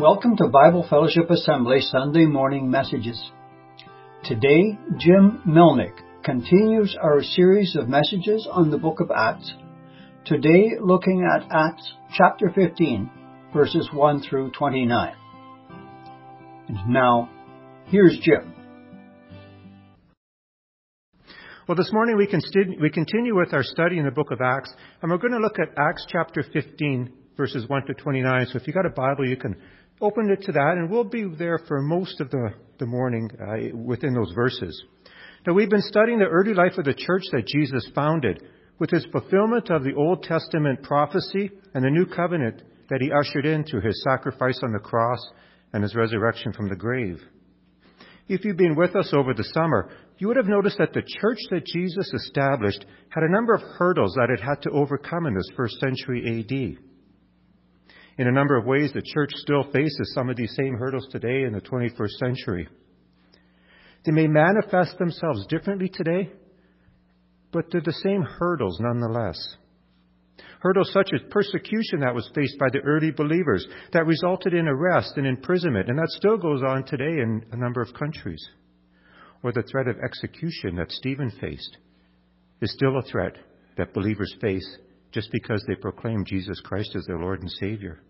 Welcome to Bible Fellowship Assembly Sunday morning messages. Today, Jim Melnick continues our series of messages on the book of Acts. Today, looking at Acts chapter 15, verses 1 through 29. And now, here's Jim. Well, this morning we, continue with our study in the book of Acts, and we're going to look at Acts chapter 15, verses 1 to 29. So if you've got a Bible, you can open it to that, and we'll be there for most of the, the morning uh, within those verses. Now, we've been studying the early life of the church that Jesus founded, with his fulfillment of the Old Testament prophecy and the new covenant that he ushered in through his sacrifice on the cross and his resurrection from the grave. If you've been with us over the summer, you would have noticed that the church that Jesus established had a number of hurdles that it had to overcome in this first century AD. In a number of ways, the church still faces some of these same hurdles today in the 21st century. They may manifest themselves differently today, but they're the same hurdles nonetheless. Hurdles such as persecution that was faced by the early believers that resulted in arrest and imprisonment, and that still goes on today in a number of countries. Or the threat of execution that Stephen faced is still a threat that believers face just because they proclaim Jesus Christ as their Lord and Savior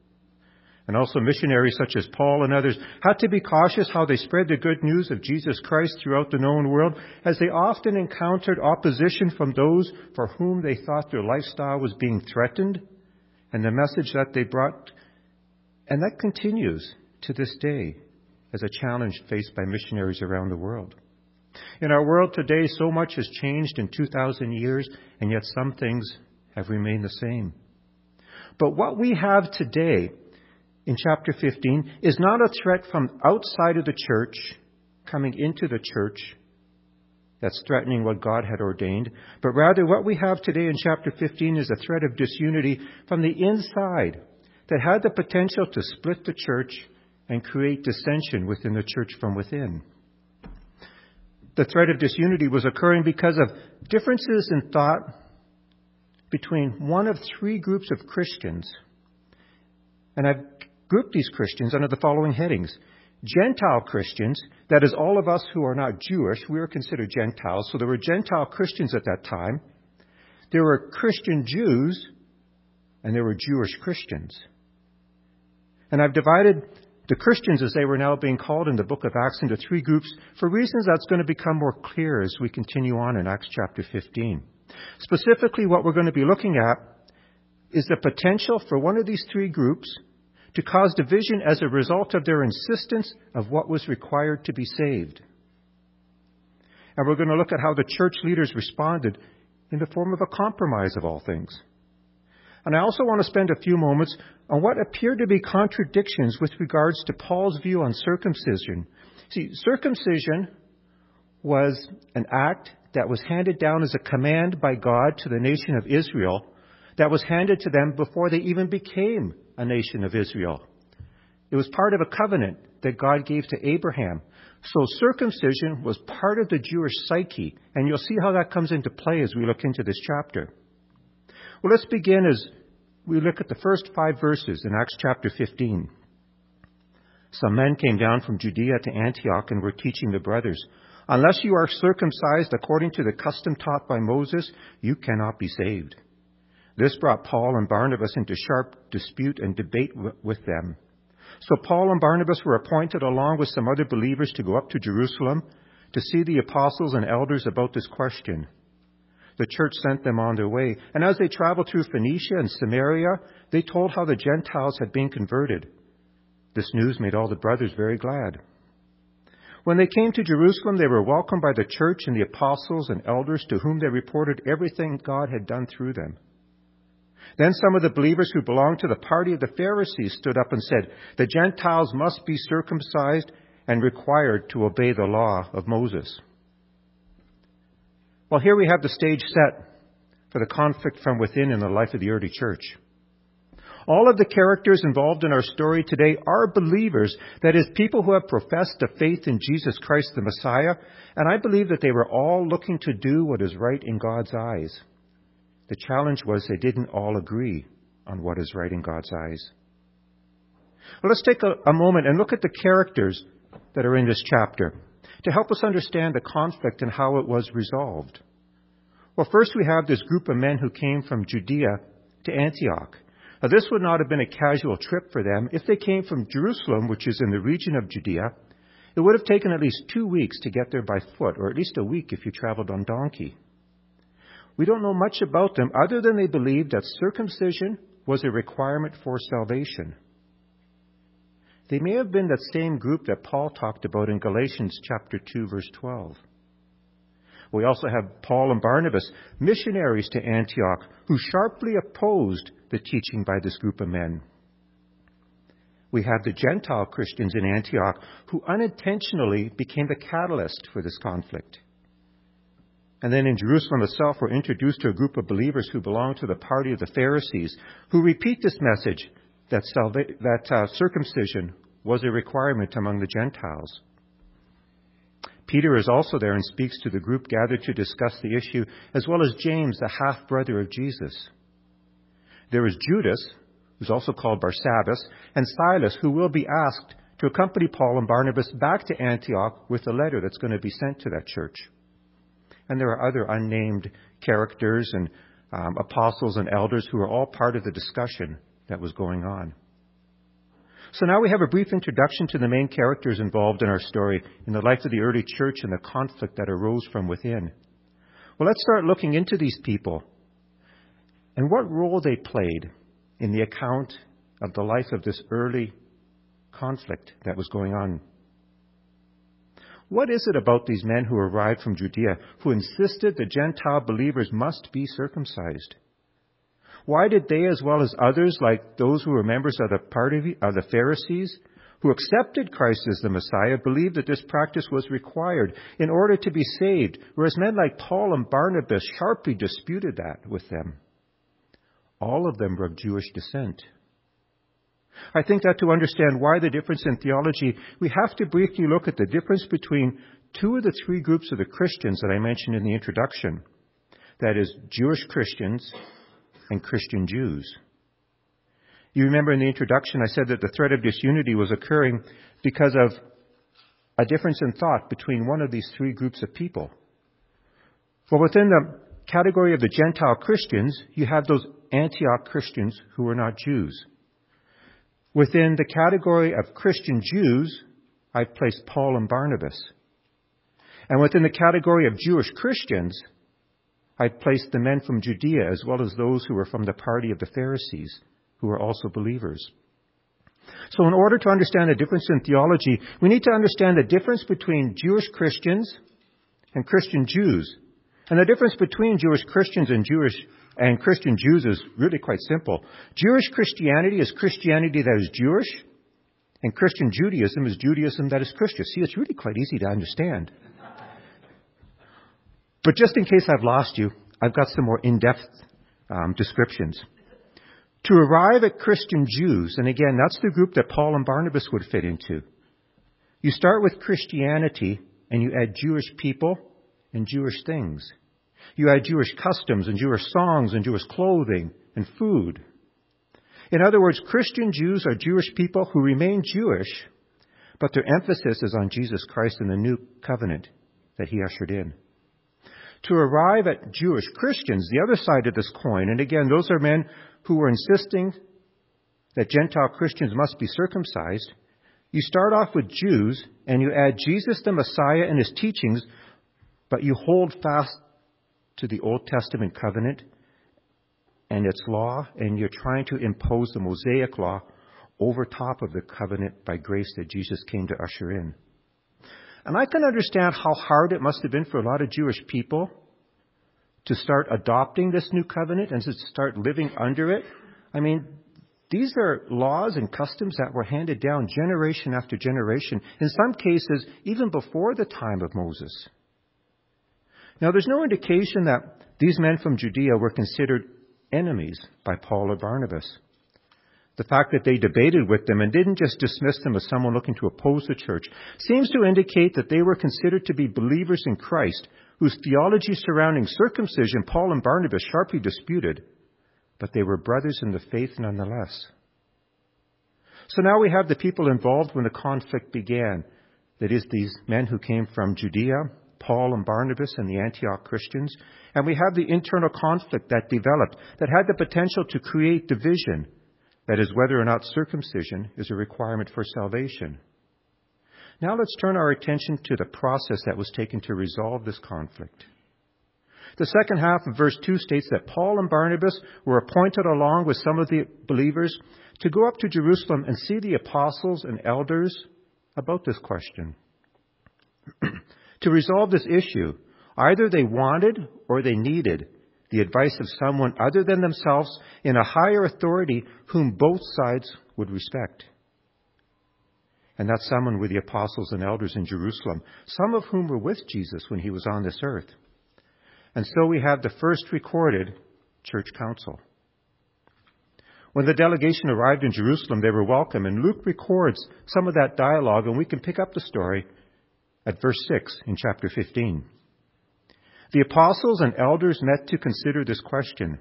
and also missionaries such as Paul and others had to be cautious how they spread the good news of Jesus Christ throughout the known world, as they often encountered opposition from those for whom they thought their lifestyle was being threatened, and the message that they brought, and that continues to this day as a challenge faced by missionaries around the world. In our world today, so much has changed in 2,000 years, and yet some things have remained the same. But what we have today in chapter 15 is not a threat from outside of the church coming into the church that's threatening what God had ordained, but rather what we have today in chapter 15 is a threat of disunity from the inside that had the potential to split the church and create dissension within the church from within. The threat of disunity was occurring because of differences in thought between one of three groups of Christians. And I've grouped these Christians under the following headings. Gentile Christians, that is, all of us who are not Jewish, we are considered Gentiles. So there were Gentile Christians at that time. There were Christian Jews, and there were Jewish Christians. And I've divided the Christians, as they were now being called in the book of Acts, into three groups for reasons that's going to become more clear as we continue on in Acts chapter 15. Specifically, what we're going to be looking at is the potential for one of these three groups to cause division as a result of their insistence of what was required to be saved. And we're going to look at how the church leaders responded in the form of a compromise of all things. And I also want to spend a few moments on what appear to be contradictions with regards to Paul's view on circumcision. See, circumcision was an act that was handed down as a command by God to the nation of Israel that was handed to them before they even became a nation of Israel. It was part of a covenant that God gave to Abraham. So circumcision was part of the Jewish psyche, and you'll see how that comes into play as we look into this chapter. Well, let's begin as we look at the first five verses in Acts chapter 15. Some men came down from Judea to Antioch and were teaching the brothers, Unless you are circumcised according to the custom taught by Moses, you cannot be saved. This brought Paul and Barnabas into sharp dispute and debate with them. So Paul and Barnabas were appointed along with some other believers to go up to Jerusalem to see the apostles and elders about this question. The church sent them on their way, and as they traveled through Phoenicia and Samaria, they told how the Gentiles had been converted. This news made all the brothers very glad. When they came to Jerusalem, they were welcomed by the church and the apostles and elders to whom they reported everything God had done through them. Then some of the believers who belonged to the party of the Pharisees stood up and said, The Gentiles must be circumcised and required to obey the law of Moses. Well, here we have the stage set for the conflict from within in the life of the early church. All of the characters involved in our story today are believers, that is, people who have professed a faith in Jesus Christ the Messiah, and I believe that they were all looking to do what is right in God's eyes. The challenge was they didn't all agree on what is right in God's eyes. Well, let's take a, a moment and look at the characters that are in this chapter to help us understand the conflict and how it was resolved. Well, first we have this group of men who came from Judea to Antioch. Now, this would not have been a casual trip for them. If they came from Jerusalem, which is in the region of Judea, it would have taken at least two weeks to get there by foot, or at least a week if you traveled on donkey. We don't know much about them other than they believed that circumcision was a requirement for salvation. They may have been that same group that Paul talked about in Galatians chapter 2 verse 12. We also have Paul and Barnabas, missionaries to Antioch, who sharply opposed the teaching by this group of men. We have the Gentile Christians in Antioch who unintentionally became the catalyst for this conflict. And then in Jerusalem itself, we're introduced to a group of believers who belong to the party of the Pharisees, who repeat this message that, that uh, circumcision was a requirement among the Gentiles. Peter is also there and speaks to the group gathered to discuss the issue, as well as James, the half brother of Jesus. There is Judas, who's also called Barsabbas, and Silas, who will be asked to accompany Paul and Barnabas back to Antioch with a letter that's going to be sent to that church. And there are other unnamed characters and um, apostles and elders who are all part of the discussion that was going on. So now we have a brief introduction to the main characters involved in our story in the life of the early church and the conflict that arose from within. Well, let's start looking into these people and what role they played in the account of the life of this early conflict that was going on. What is it about these men who arrived from Judea who insisted the Gentile believers must be circumcised? Why did they, as well as others, like those who were members of the party of the Pharisees, who accepted Christ as the Messiah, believe that this practice was required in order to be saved, whereas men like Paul and Barnabas sharply disputed that with them? All of them were of Jewish descent. I think that to understand why the difference in theology, we have to briefly look at the difference between two of the three groups of the Christians that I mentioned in the introduction. That is, Jewish Christians and Christian Jews. You remember in the introduction I said that the threat of disunity was occurring because of a difference in thought between one of these three groups of people. Well, within the category of the Gentile Christians, you have those Antioch Christians who were not Jews. Within the category of Christian Jews, I've placed Paul and Barnabas. And within the category of Jewish Christians, I've placed the men from Judea as well as those who were from the party of the Pharisees, who were also believers. So in order to understand the difference in theology, we need to understand the difference between Jewish Christians and Christian Jews. And the difference between Jewish Christians and Jewish and Christian Jews is really quite simple. Jewish Christianity is Christianity that is Jewish, and Christian Judaism is Judaism that is Christian. See, it's really quite easy to understand. But just in case I've lost you, I've got some more in-depth um, descriptions. To arrive at Christian Jews, and again, that's the group that Paul and Barnabas would fit into. You start with Christianity and you add Jewish people and Jewish things. You add Jewish customs and Jewish songs and Jewish clothing and food. In other words, Christian Jews are Jewish people who remain Jewish, but their emphasis is on Jesus Christ and the new covenant that he ushered in. To arrive at Jewish Christians, the other side of this coin, and again, those are men who were insisting that Gentile Christians must be circumcised, you start off with Jews and you add Jesus the Messiah and his teachings, but you hold fast to the Old Testament covenant and its law, and you're trying to impose the Mosaic law over top of the covenant by grace that Jesus came to usher in. And I can understand how hard it must have been for a lot of Jewish people to start adopting this new covenant and to start living under it. I mean, these are laws and customs that were handed down generation after generation, in some cases, even before the time of Moses. Now, there's no indication that these men from Judea were considered enemies by Paul or Barnabas. The fact that they debated with them and didn't just dismiss them as someone looking to oppose the church seems to indicate that they were considered to be believers in Christ, whose theology surrounding circumcision Paul and Barnabas sharply disputed, but they were brothers in the faith nonetheless. So now we have the people involved when the conflict began. That is, these men who came from Judea, Paul and Barnabas and the Antioch Christians. And we have the internal conflict that developed that had the potential to create division. That is, whether or not circumcision is a requirement for salvation. Now let's turn our attention to the process that was taken to resolve this conflict. The second half of verse 2 states that Paul and Barnabas were appointed along with some of the believers to go up to Jerusalem and see the apostles and elders about this question. to resolve this issue, either they wanted or they needed the advice of someone other than themselves in a higher authority whom both sides would respect. And that someone were the apostles and elders in Jerusalem, some of whom were with Jesus when he was on this earth. And so we have the first recorded church council. When the delegation arrived in Jerusalem, they were welcome, and Luke records some of that dialogue, and we can pick up the story at verse 6 in chapter 15. The apostles and elders met to consider this question.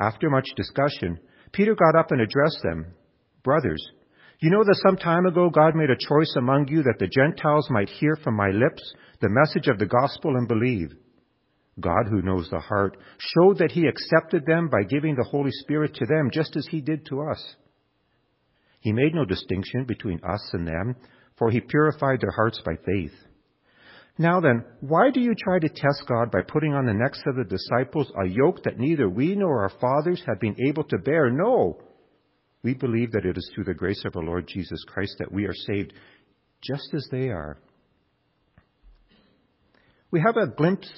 After much discussion, Peter got up and addressed them. Brothers, you know that some time ago God made a choice among you that the Gentiles might hear from my lips the message of the gospel and believe. God, who knows the heart, showed that He accepted them by giving the Holy Spirit to them, just as He did to us. He made no distinction between us and them, for He purified their hearts by faith. Now then, why do you try to test God by putting on the necks of the disciples a yoke that neither we nor our fathers have been able to bear? No! We believe that it is through the grace of our Lord Jesus Christ that we are saved, just as they are. We have a glimpse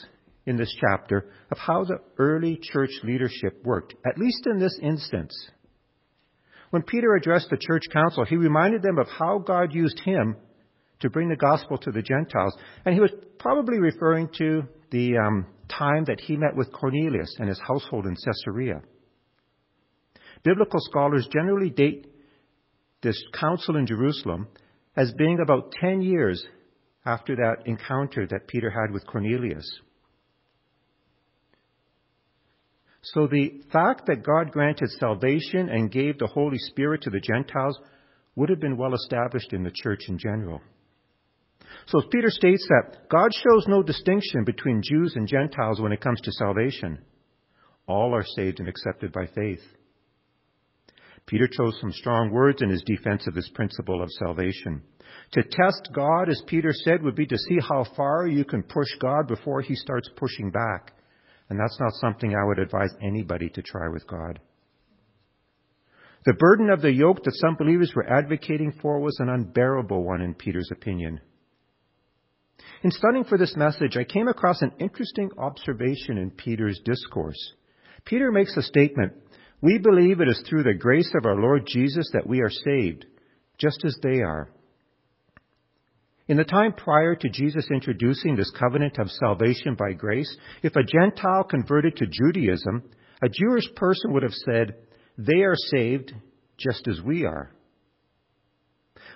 in this chapter of how the early church leadership worked, at least in this instance. When Peter addressed the church council, he reminded them of how God used him to bring the gospel to the Gentiles. And he was probably referring to the um, time that he met with Cornelius and his household in Caesarea. Biblical scholars generally date this council in Jerusalem as being about 10 years after that encounter that Peter had with Cornelius. So the fact that God granted salvation and gave the Holy Spirit to the Gentiles would have been well established in the church in general. So Peter states that God shows no distinction between Jews and Gentiles when it comes to salvation. All are saved and accepted by faith. Peter chose some strong words in his defense of this principle of salvation. To test God, as Peter said, would be to see how far you can push God before he starts pushing back. And that's not something I would advise anybody to try with God. The burden of the yoke that some believers were advocating for was an unbearable one in Peter's opinion. In studying for this message, I came across an interesting observation in Peter's discourse. Peter makes a statement, We believe it is through the grace of our Lord Jesus that we are saved, just as they are. In the time prior to Jesus introducing this covenant of salvation by grace, if a Gentile converted to Judaism, a Jewish person would have said, they are saved just as we are.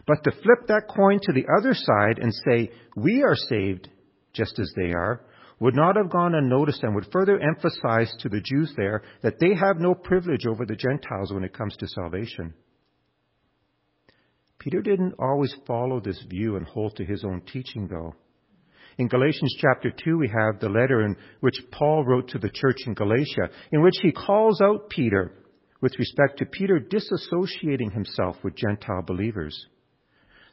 But to flip that coin to the other side and say, we are saved just as they are, would not have gone unnoticed and would further emphasize to the Jews there that they have no privilege over the Gentiles when it comes to salvation. Peter didn't always follow this view and hold to his own teaching, though. In Galatians chapter 2, we have the letter in which Paul wrote to the church in Galatia, in which he calls out Peter with respect to Peter disassociating himself with Gentile believers.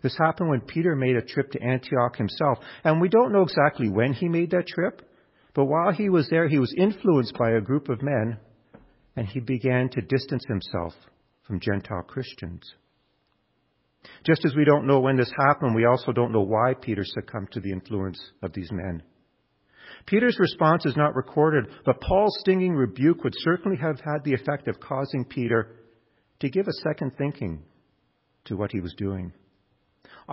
This happened when Peter made a trip to Antioch himself, and we don't know exactly when he made that trip, but while he was there, he was influenced by a group of men, and he began to distance himself from Gentile Christians. Just as we don't know when this happened, we also don't know why Peter succumbed to the influence of these men. Peter's response is not recorded, but Paul's stinging rebuke would certainly have had the effect of causing Peter to give a second thinking to what he was doing.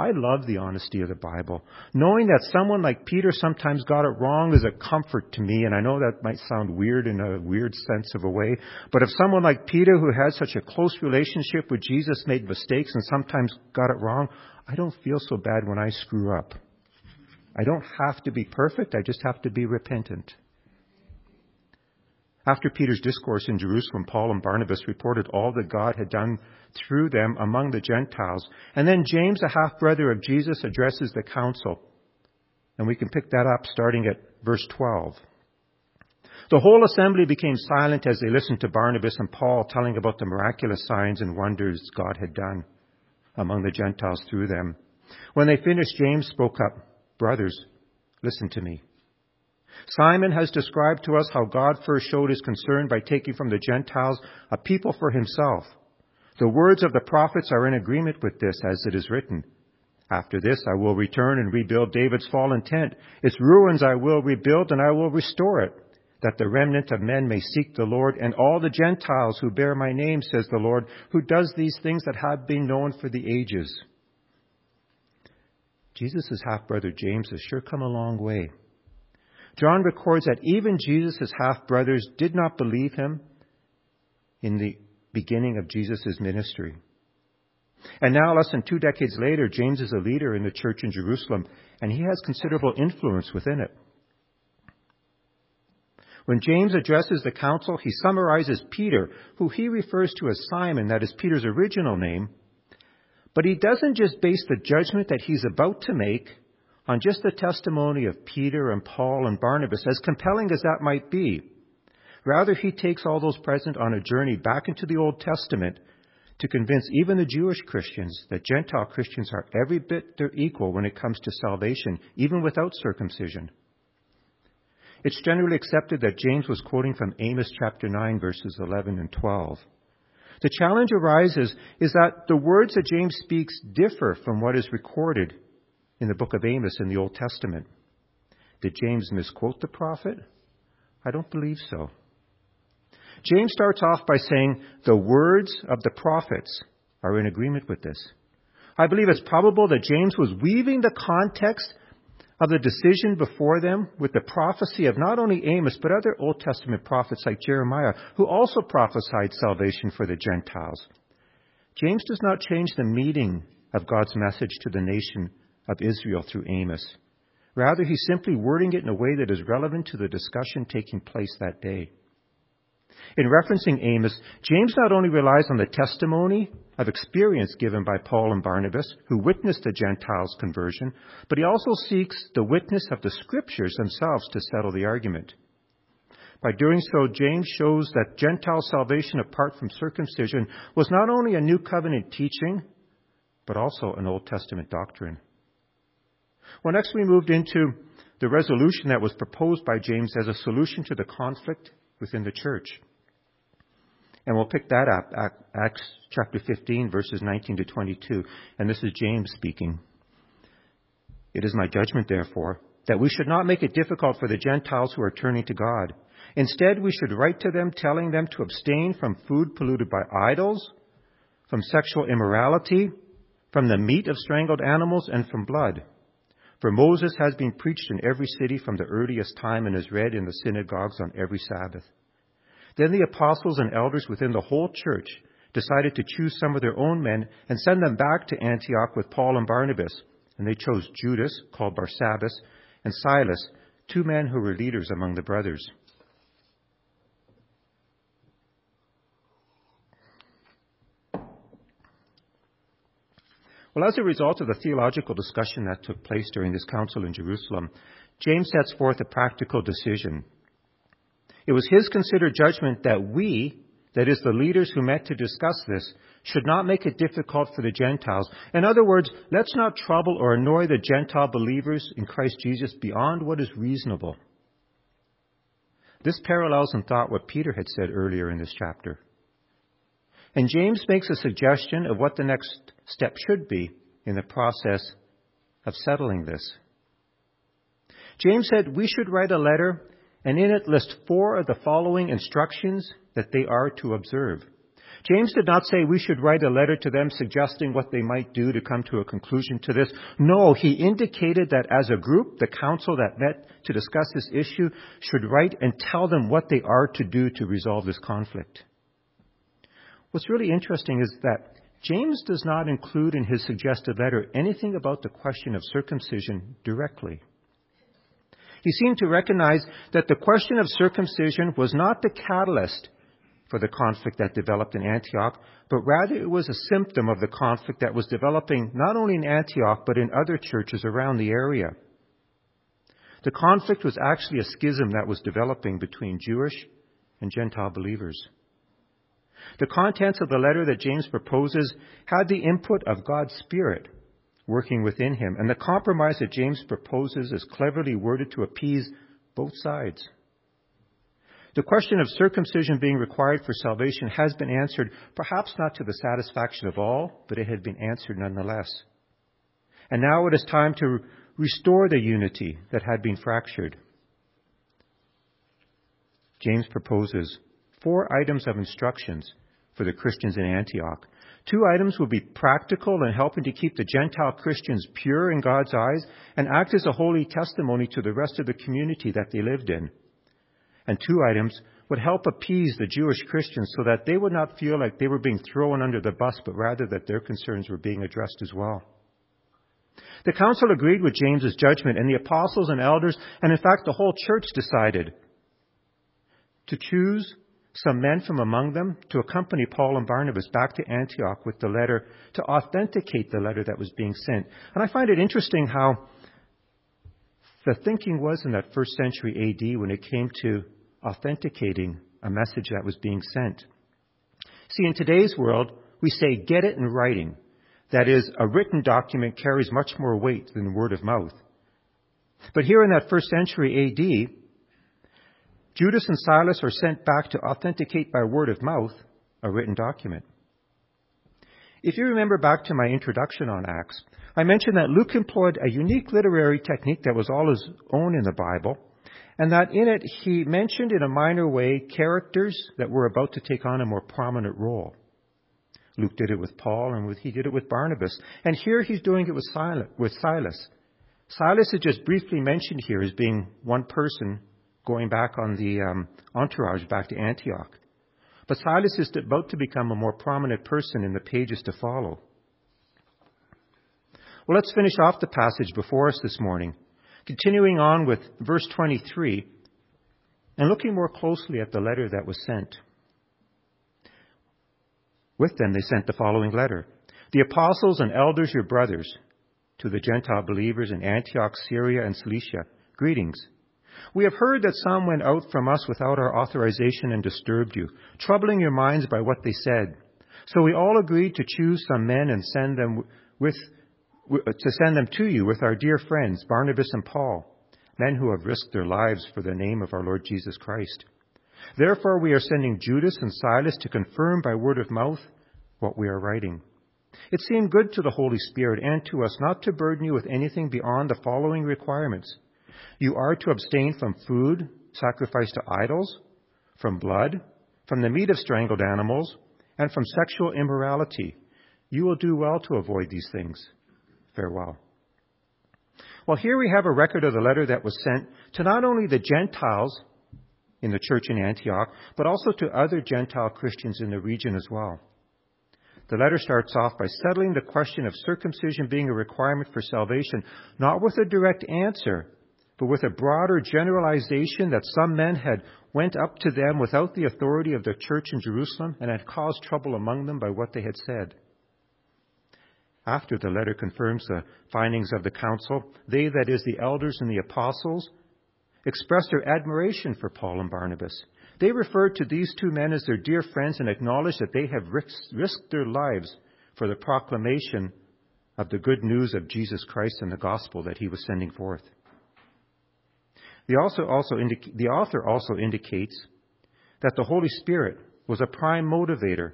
I love the honesty of the Bible. Knowing that someone like Peter sometimes got it wrong is a comfort to me, and I know that might sound weird in a weird sense of a way, but if someone like Peter, who has such a close relationship with Jesus, made mistakes and sometimes got it wrong, I don't feel so bad when I screw up. I don't have to be perfect, I just have to be repentant. After Peter's discourse in Jerusalem, Paul and Barnabas reported all that God had done through them among the Gentiles. And then James, a half brother of Jesus, addresses the council. And we can pick that up starting at verse 12. The whole assembly became silent as they listened to Barnabas and Paul telling about the miraculous signs and wonders God had done among the Gentiles through them. When they finished, James spoke up, Brothers, listen to me. Simon has described to us how God first showed his concern by taking from the Gentiles a people for himself. The words of the prophets are in agreement with this, as it is written. After this, I will return and rebuild David's fallen tent. Its ruins I will rebuild and I will restore it, that the remnant of men may seek the Lord and all the Gentiles who bear my name, says the Lord, who does these things that have been known for the ages. Jesus' half brother James has sure come a long way. John records that even Jesus' half brothers did not believe him in the beginning of Jesus' ministry. And now, less than two decades later, James is a leader in the church in Jerusalem, and he has considerable influence within it. When James addresses the council, he summarizes Peter, who he refers to as Simon, that is Peter's original name. But he doesn't just base the judgment that he's about to make on just the testimony of Peter and Paul and Barnabas, as compelling as that might be. Rather, he takes all those present on a journey back into the Old Testament to convince even the Jewish Christians that Gentile Christians are every bit their equal when it comes to salvation, even without circumcision. It's generally accepted that James was quoting from Amos chapter 9, verses 11 and 12. The challenge arises is that the words that James speaks differ from what is recorded in the book of Amos in the Old Testament. Did James misquote the prophet? I don't believe so. James starts off by saying the words of the prophets are in agreement with this. I believe it's probable that James was weaving the context of the decision before them with the prophecy of not only Amos, but other Old Testament prophets like Jeremiah, who also prophesied salvation for the Gentiles. James does not change the meaning of God's message to the nation of Israel through Amos. Rather, he's simply wording it in a way that is relevant to the discussion taking place that day. In referencing Amos, James not only relies on the testimony of experience given by Paul and Barnabas, who witnessed the Gentiles' conversion, but he also seeks the witness of the Scriptures themselves to settle the argument. By doing so, James shows that Gentile salvation apart from circumcision was not only a new covenant teaching, but also an Old Testament doctrine. Well, next we moved into the resolution that was proposed by James as a solution to the conflict within the church. And we'll pick that up, Acts chapter 15, verses 19 to 22. And this is James speaking. It is my judgment, therefore, that we should not make it difficult for the Gentiles who are turning to God. Instead, we should write to them telling them to abstain from food polluted by idols, from sexual immorality, from the meat of strangled animals, and from blood. For Moses has been preached in every city from the earliest time and is read in the synagogues on every Sabbath. Then the apostles and elders within the whole church decided to choose some of their own men and send them back to Antioch with Paul and Barnabas. And they chose Judas, called Barsabbas, and Silas, two men who were leaders among the brothers. Well, as a result of the theological discussion that took place during this council in Jerusalem, James sets forth a practical decision. It was his considered judgment that we, that is, the leaders who met to discuss this, should not make it difficult for the Gentiles. In other words, let's not trouble or annoy the Gentile believers in Christ Jesus beyond what is reasonable. This parallels in thought what Peter had said earlier in this chapter. And James makes a suggestion of what the next step should be in the process of settling this. James said we should write a letter and in it list four of the following instructions that they are to observe. James did not say we should write a letter to them suggesting what they might do to come to a conclusion to this. No, he indicated that as a group, the council that met to discuss this issue should write and tell them what they are to do to resolve this conflict. What's really interesting is that James does not include in his suggested letter anything about the question of circumcision directly. He seemed to recognize that the question of circumcision was not the catalyst for the conflict that developed in Antioch, but rather it was a symptom of the conflict that was developing not only in Antioch, but in other churches around the area. The conflict was actually a schism that was developing between Jewish and Gentile believers. The contents of the letter that James proposes had the input of God's Spirit working within him, and the compromise that James proposes is cleverly worded to appease both sides. The question of circumcision being required for salvation has been answered, perhaps not to the satisfaction of all, but it had been answered nonetheless. And now it is time to restore the unity that had been fractured. James proposes four items of instructions for the Christians in Antioch. Two items would be practical in helping to keep the Gentile Christians pure in God's eyes and act as a holy testimony to the rest of the community that they lived in. And two items would help appease the Jewish Christians so that they would not feel like they were being thrown under the bus, but rather that their concerns were being addressed as well. The council agreed with James's judgment, and the apostles and elders, and in fact the whole church decided to choose some men from among them to accompany Paul and Barnabas back to Antioch with the letter to authenticate the letter that was being sent. And I find it interesting how the thinking was in that first century AD when it came to authenticating a message that was being sent. See, in today's world, we say get it in writing. That is, a written document carries much more weight than word of mouth. But here in that first century AD, Judas and Silas are sent back to authenticate by word of mouth a written document. If you remember back to my introduction on Acts, I mentioned that Luke employed a unique literary technique that was all his own in the Bible, and that in it he mentioned in a minor way characters that were about to take on a more prominent role. Luke did it with Paul, and he did it with Barnabas. And here he's doing it with Silas. Silas is just briefly mentioned here as being one person going back on the um, entourage back to Antioch. But Silas is about to become a more prominent person in the pages to follow. Well, let's finish off the passage before us this morning, continuing on with verse 23 and looking more closely at the letter that was sent. With them, they sent the following letter The apostles and elders, your brothers, to the Gentile believers in Antioch, Syria, and Cilicia, greetings. We have heard that some went out from us without our authorization and disturbed you, troubling your minds by what they said. So we all agreed to choose some men and send them with, uh, to send them to you with our dear friends, Barnabas and Paul, men who have risked their lives for the name of our Lord Jesus Christ. Therefore we are sending Judas and Silas to confirm by word of mouth what we are writing. It seemed good to the Holy Spirit and to us not to burden you with anything beyond the following requirements you are to abstain from food sacrificed to idols, from blood, from the meat of strangled animals, and from sexual immorality. You will do well to avoid these things. Farewell. Well, here we have a record of the letter that was sent to not only the Gentiles in the church in Antioch, but also to other Gentile Christians in the region as well. The letter starts off by settling the question of circumcision being a requirement for salvation, not with a direct answer, but with a broader generalization that some men had went up to them without the authority of the church in Jerusalem and had caused trouble among them by what they had said. After the letter confirms the findings of the council, they, that is, the elders and the apostles, expressed their admiration for Paul and Barnabas. They referred to these two men as their dear friends and acknowledged that they have risked their lives for the proclamation of the good news of Jesus Christ and the gospel that he was sending forth. The, also, also the author also indicates that the Holy Spirit was a prime motivator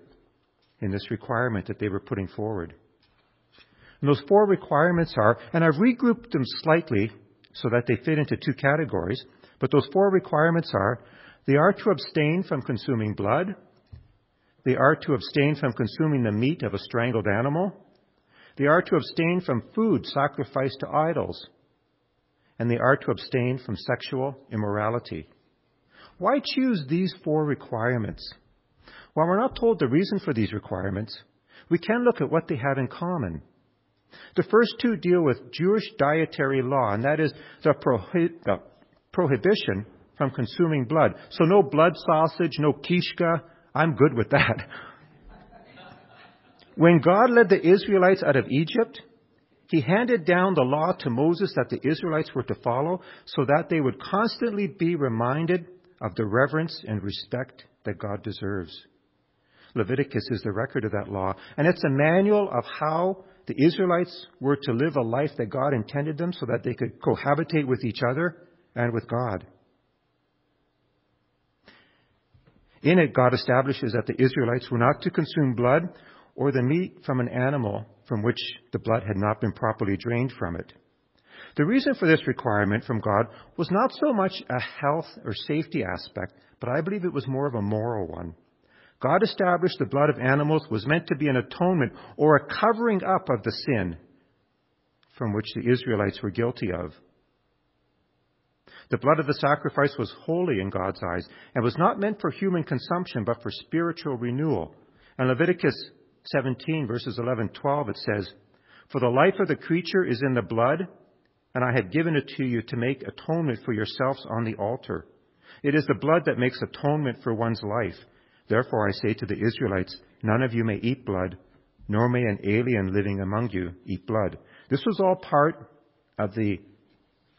in this requirement that they were putting forward. And those four requirements are, and I've regrouped them slightly so that they fit into two categories, but those four requirements are they are to abstain from consuming blood, they are to abstain from consuming the meat of a strangled animal, they are to abstain from food sacrificed to idols, and they are to abstain from sexual immorality. Why choose these four requirements? While we're not told the reason for these requirements, we can look at what they have in common. The first two deal with Jewish dietary law, and that is the, prohi- the prohibition from consuming blood. So no blood sausage, no kishka. I'm good with that. When God led the Israelites out of Egypt, he handed down the law to Moses that the Israelites were to follow so that they would constantly be reminded of the reverence and respect that God deserves. Leviticus is the record of that law, and it's a manual of how the Israelites were to live a life that God intended them so that they could cohabitate with each other and with God. In it, God establishes that the Israelites were not to consume blood or the meat from an animal from which the blood had not been properly drained from it. The reason for this requirement from God was not so much a health or safety aspect, but I believe it was more of a moral one. God established the blood of animals was meant to be an atonement or a covering up of the sin from which the Israelites were guilty of. The blood of the sacrifice was holy in God's eyes and was not meant for human consumption but for spiritual renewal. And Leviticus 17 verses 11 12 it says, For the life of the creature is in the blood, and I have given it to you to make atonement for yourselves on the altar. It is the blood that makes atonement for one's life. Therefore I say to the Israelites, none of you may eat blood, nor may an alien living among you eat blood. This was all part of the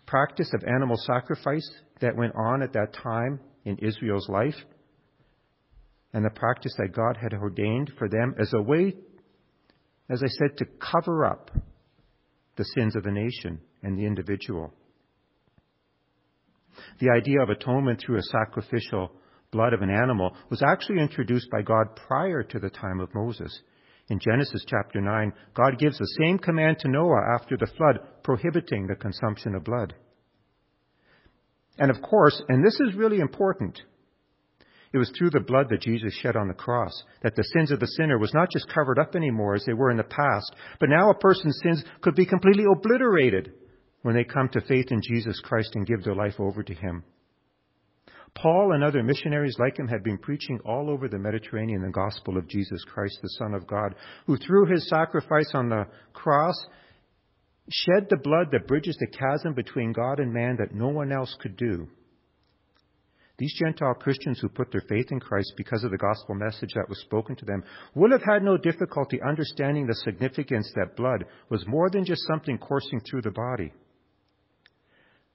practice of animal sacrifice that went on at that time in Israel's life, and the practice that God had ordained for them as a way, as I said, to cover up the sins of the nation and the individual. The idea of atonement through a sacrificial blood of an animal was actually introduced by God prior to the time of Moses. In Genesis chapter 9, God gives the same command to Noah after the flood, prohibiting the consumption of blood. And of course, and this is really important, it was through the blood that Jesus shed on the cross that the sins of the sinner was not just covered up anymore as they were in the past, but now a person's sins could be completely obliterated when they come to faith in Jesus Christ and give their life over to Him. Paul and other missionaries like him had been preaching all over the Mediterranean the gospel of Jesus Christ, the Son of God, who through his sacrifice on the cross shed the blood that bridges the chasm between God and man that no one else could do. These Gentile Christians who put their faith in Christ because of the gospel message that was spoken to them would have had no difficulty understanding the significance that blood was more than just something coursing through the body.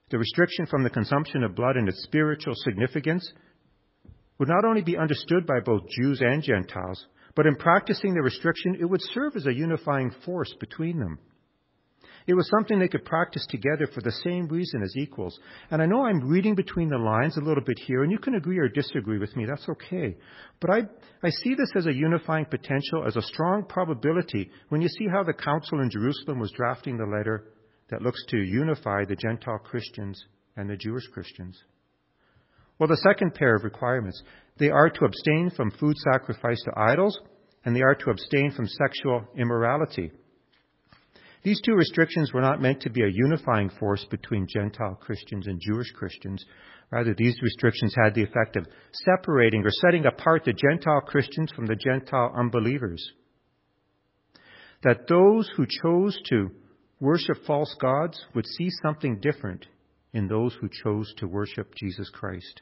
The restriction from the consumption of blood and its spiritual significance would not only be understood by both Jews and Gentiles, but in practicing the restriction, it would serve as a unifying force between them. It was something they could practice together for the same reason as equals. And I know I'm reading between the lines a little bit here, and you can agree or disagree with me. That's okay. But I, I see this as a unifying potential, as a strong probability when you see how the council in Jerusalem was drafting the letter that looks to unify the Gentile Christians and the Jewish Christians. Well, the second pair of requirements, they are to abstain from food sacrificed to idols, and they are to abstain from sexual immorality. These two restrictions were not meant to be a unifying force between Gentile Christians and Jewish Christians. Rather, these restrictions had the effect of separating or setting apart the Gentile Christians from the Gentile unbelievers. That those who chose to worship false gods would see something different in those who chose to worship Jesus Christ.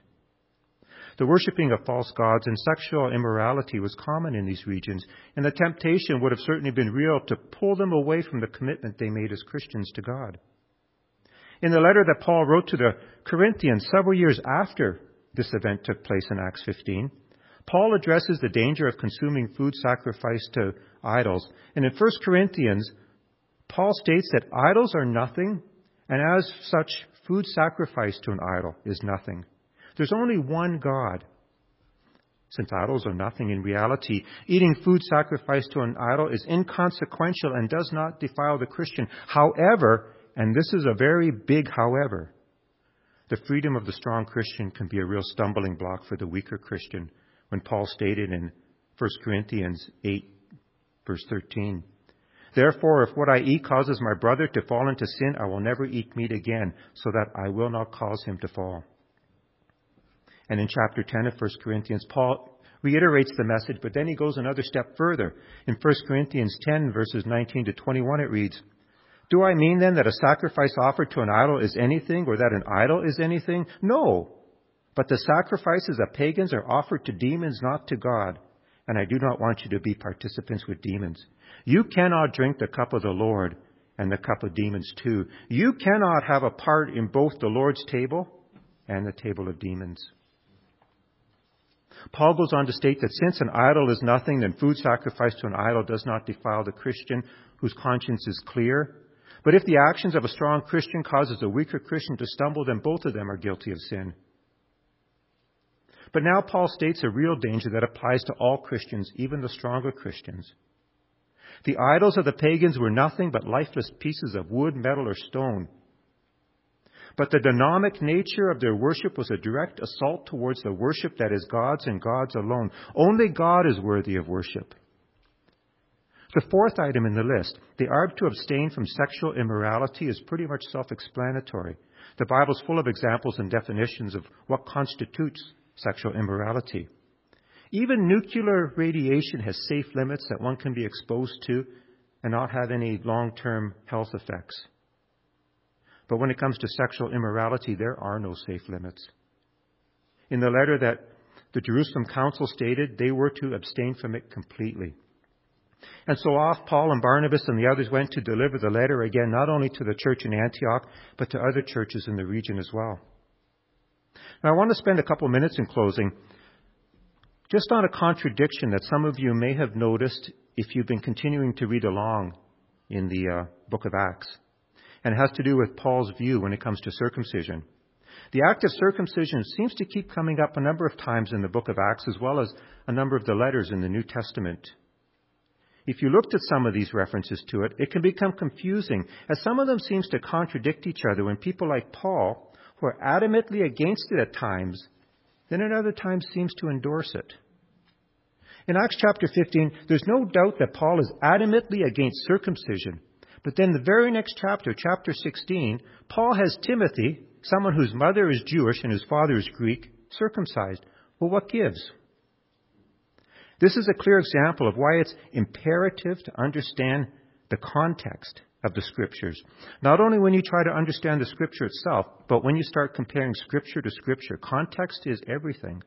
The worshipping of false gods and sexual immorality was common in these regions, and the temptation would have certainly been real to pull them away from the commitment they made as Christians to God. In the letter that Paul wrote to the Corinthians several years after this event took place in Acts 15, Paul addresses the danger of consuming food sacrificed to idols. And in 1 Corinthians, Paul states that idols are nothing, and as such, food sacrificed to an idol is nothing. There's only one God. Since idols are nothing in reality, eating food sacrificed to an idol is inconsequential and does not defile the Christian. However, and this is a very big however, the freedom of the strong Christian can be a real stumbling block for the weaker Christian when Paul stated in 1 Corinthians 8, verse 13, Therefore, if what I eat causes my brother to fall into sin, I will never eat meat again, so that I will not cause him to fall. And in chapter 10 of 1 Corinthians, Paul reiterates the message, but then he goes another step further. In 1 Corinthians 10, verses 19 to 21, it reads, Do I mean then that a sacrifice offered to an idol is anything or that an idol is anything? No. But the sacrifices of pagans are offered to demons, not to God. And I do not want you to be participants with demons. You cannot drink the cup of the Lord and the cup of demons too. You cannot have a part in both the Lord's table and the table of demons. Paul goes on to state that since an idol is nothing, then food sacrificed to an idol does not defile the Christian whose conscience is clear. But if the actions of a strong Christian causes a weaker Christian to stumble, then both of them are guilty of sin. But now Paul states a real danger that applies to all Christians, even the stronger Christians. The idols of the pagans were nothing but lifeless pieces of wood, metal, or stone. But the dynamic nature of their worship was a direct assault towards the worship that is God's and God's alone. Only God is worthy of worship. The fourth item in the list, the arb to abstain from sexual immorality, is pretty much self explanatory. The Bible is full of examples and definitions of what constitutes sexual immorality. Even nuclear radiation has safe limits that one can be exposed to and not have any long term health effects. But when it comes to sexual immorality, there are no safe limits. In the letter that the Jerusalem Council stated, they were to abstain from it completely. And so off Paul and Barnabas and the others went to deliver the letter again, not only to the church in Antioch, but to other churches in the region as well. Now, I want to spend a couple of minutes in closing just on a contradiction that some of you may have noticed if you've been continuing to read along in the uh, book of Acts. And has to do with Paul's view when it comes to circumcision. The act of circumcision seems to keep coming up a number of times in the book of Acts as well as a number of the letters in the New Testament. If you looked at some of these references to it, it can become confusing as some of them seems to contradict each other when people like Paul who are adamantly against it at times, then at other times seems to endorse it. In Acts chapter 15, there's no doubt that Paul is adamantly against circumcision. But then the very next chapter, chapter 16, Paul has Timothy, someone whose mother is Jewish and whose father is Greek, circumcised. Well, what gives? This is a clear example of why it's imperative to understand the context of the scriptures. Not only when you try to understand the scripture itself, but when you start comparing scripture to scripture. Context is everything.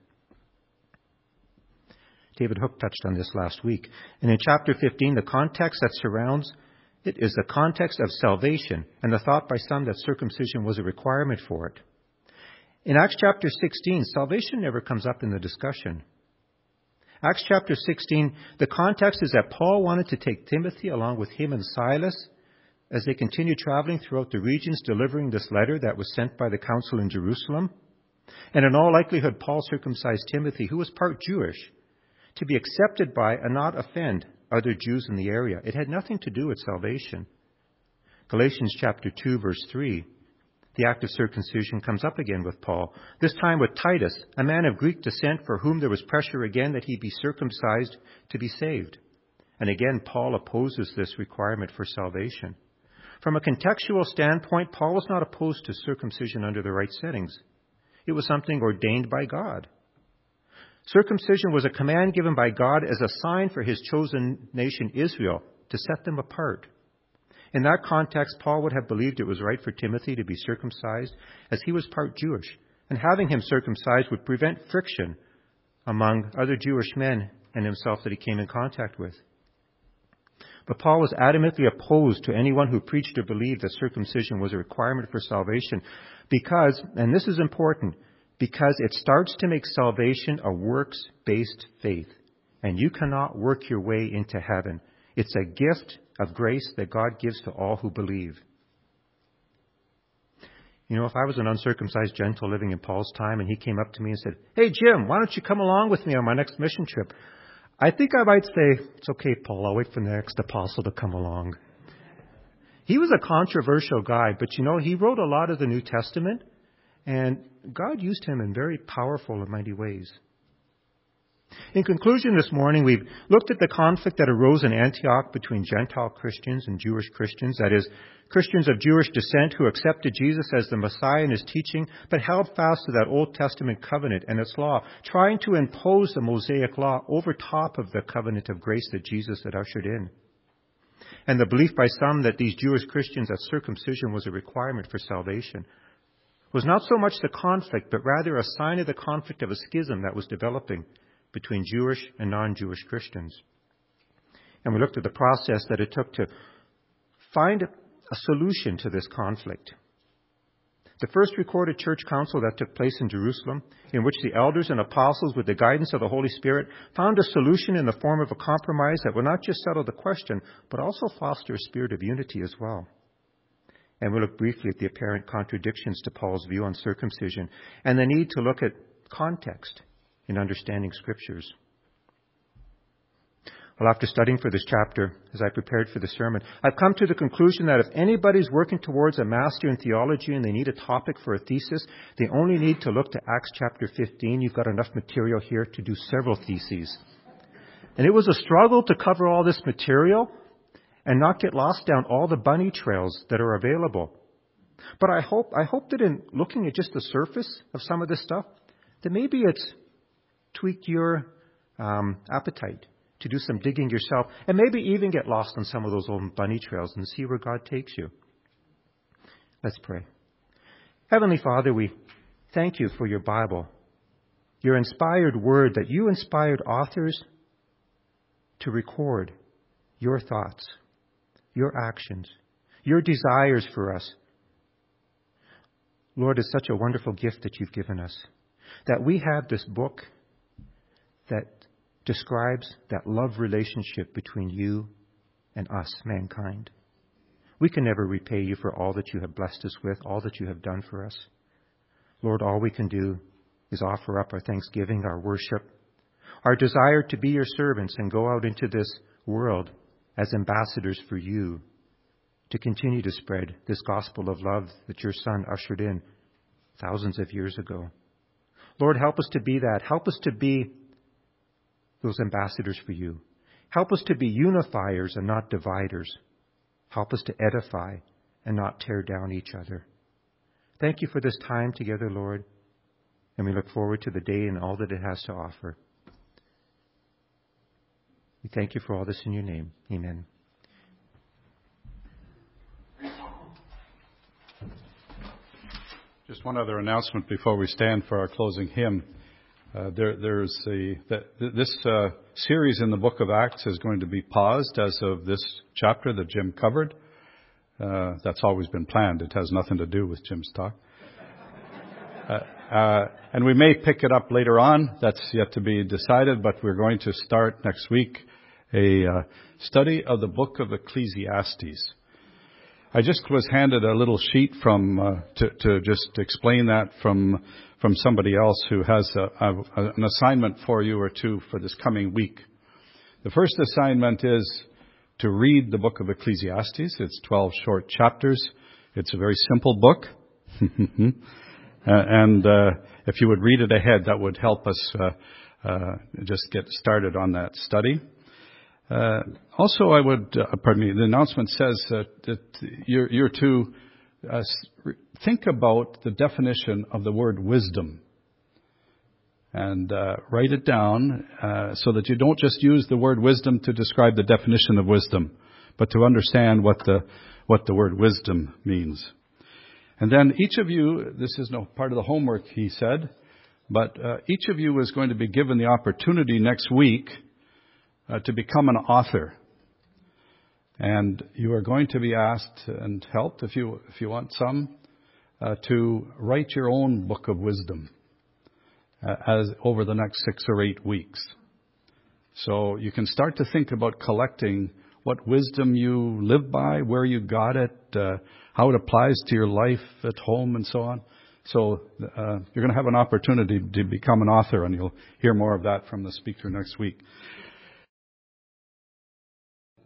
David Hook touched on this last week. And in chapter 15, the context that surrounds it is the context of salvation and the thought by some that circumcision was a requirement for it. In Acts chapter 16, salvation never comes up in the discussion. Acts chapter 16, the context is that Paul wanted to take Timothy along with him and Silas as they continued traveling throughout the regions delivering this letter that was sent by the council in Jerusalem. And in all likelihood, Paul circumcised Timothy, who was part Jewish, to be accepted by and not offend other Jews in the area. It had nothing to do with salvation. Galatians chapter 2 verse 3. The act of circumcision comes up again with Paul, this time with Titus, a man of Greek descent for whom there was pressure again that he be circumcised to be saved. And again, Paul opposes this requirement for salvation. From a contextual standpoint, Paul was not opposed to circumcision under the right settings. It was something ordained by God. Circumcision was a command given by God as a sign for his chosen nation Israel to set them apart. In that context, Paul would have believed it was right for Timothy to be circumcised as he was part Jewish, and having him circumcised would prevent friction among other Jewish men and himself that he came in contact with. But Paul was adamantly opposed to anyone who preached or believed that circumcision was a requirement for salvation because, and this is important, because it starts to make salvation a works based faith. And you cannot work your way into heaven. It's a gift of grace that God gives to all who believe. You know, if I was an uncircumcised Gentile living in Paul's time and he came up to me and said, Hey Jim, why don't you come along with me on my next mission trip? I think I might say, it's okay, Paul, I'll wait for the next apostle to come along. He was a controversial guy, but you know, he wrote a lot of the New Testament, and God used him in very powerful and mighty ways. In conclusion this morning, we've looked at the conflict that arose in Antioch between Gentile Christians and Jewish Christians, that is, Christians of Jewish descent who accepted Jesus as the Messiah and his teaching, but held fast to that Old Testament covenant and its law, trying to impose the Mosaic law over top of the covenant of grace that Jesus had ushered in. and the belief by some that these Jewish Christians that circumcision was a requirement for salvation was not so much the conflict, but rather a sign of the conflict of a schism that was developing between Jewish and non-Jewish Christians. And we looked at the process that it took to find a solution to this conflict. The first recorded church council that took place in Jerusalem, in which the elders and apostles, with the guidance of the Holy Spirit, found a solution in the form of a compromise that would not just settle the question, but also foster a spirit of unity as well. And we'll look briefly at the apparent contradictions to Paul's view on circumcision and the need to look at context in understanding scriptures. Well, after studying for this chapter, as I prepared for the sermon, I've come to the conclusion that if anybody's working towards a master in theology and they need a topic for a thesis, they only need to look to Acts chapter 15. You've got enough material here to do several theses. And it was a struggle to cover all this material and not get lost down all the bunny trails that are available. But I hope, I hope that in looking at just the surface of some of this stuff, that maybe it's tweaked your um, appetite to do some digging yourself, and maybe even get lost on some of those old bunny trails and see where God takes you. Let's pray. Heavenly Father, we thank you for your Bible, your inspired word that you inspired authors to record your thoughts, your actions, your desires for us. Lord, it's such a wonderful gift that you've given us. That we have this book that describes that love relationship between you and us, mankind. We can never repay you for all that you have blessed us with, all that you have done for us. Lord, all we can do is offer up our thanksgiving, our worship, our desire to be your servants and go out into this world as ambassadors for you to continue to spread this gospel of love that your Son ushered in thousands of years ago. Lord, help us to be that. Help us to be those ambassadors for you. Help us to be unifiers and not dividers. Help us to edify and not tear down each other. Thank you for this time together, Lord, and we look forward to the day and all that it has to offer. We thank you for all this in your name. Amen. Just one other announcement before we stand for our closing hymn. Uh, there, there's a, this uh, series in the book of Acts is going to be paused as of this chapter that Jim covered. Uh, that's always been planned. It has nothing to do with Jim's talk. Uh, uh, and we may pick it up later on. That's yet to be decided, but we're going to start next week a uh, study of the book of Ecclesiastes. I just was handed a little sheet from to, to just explain that from from somebody else who has a, a, an assignment for you or two for this coming week. The first assignment is to read the book of Ecclesiastes. It's 12 short chapters. It's a very simple book. uh, and uh, if you would read it ahead, that would help us uh, uh just get started on that study. Uh, also, I would, uh, pardon me, the announcement says that you're, you're to think about the definition of the word wisdom and uh, write it down uh, so that you don't just use the word wisdom to describe the definition of wisdom, but to understand what the what the word wisdom means. And then each of you, this is no part of the homework, he said, but uh, each of you is going to be given the opportunity next week uh, to become an author. And you are going to be asked and helped if you if you want some uh, to write your own book of wisdom uh, as over the next six or eight weeks. So you can start to think about collecting what wisdom you live by, where you got it, uh, how it applies to your life at home, and so on. So uh, you're going to have an opportunity to become an author, and you'll hear more of that from the speaker next week.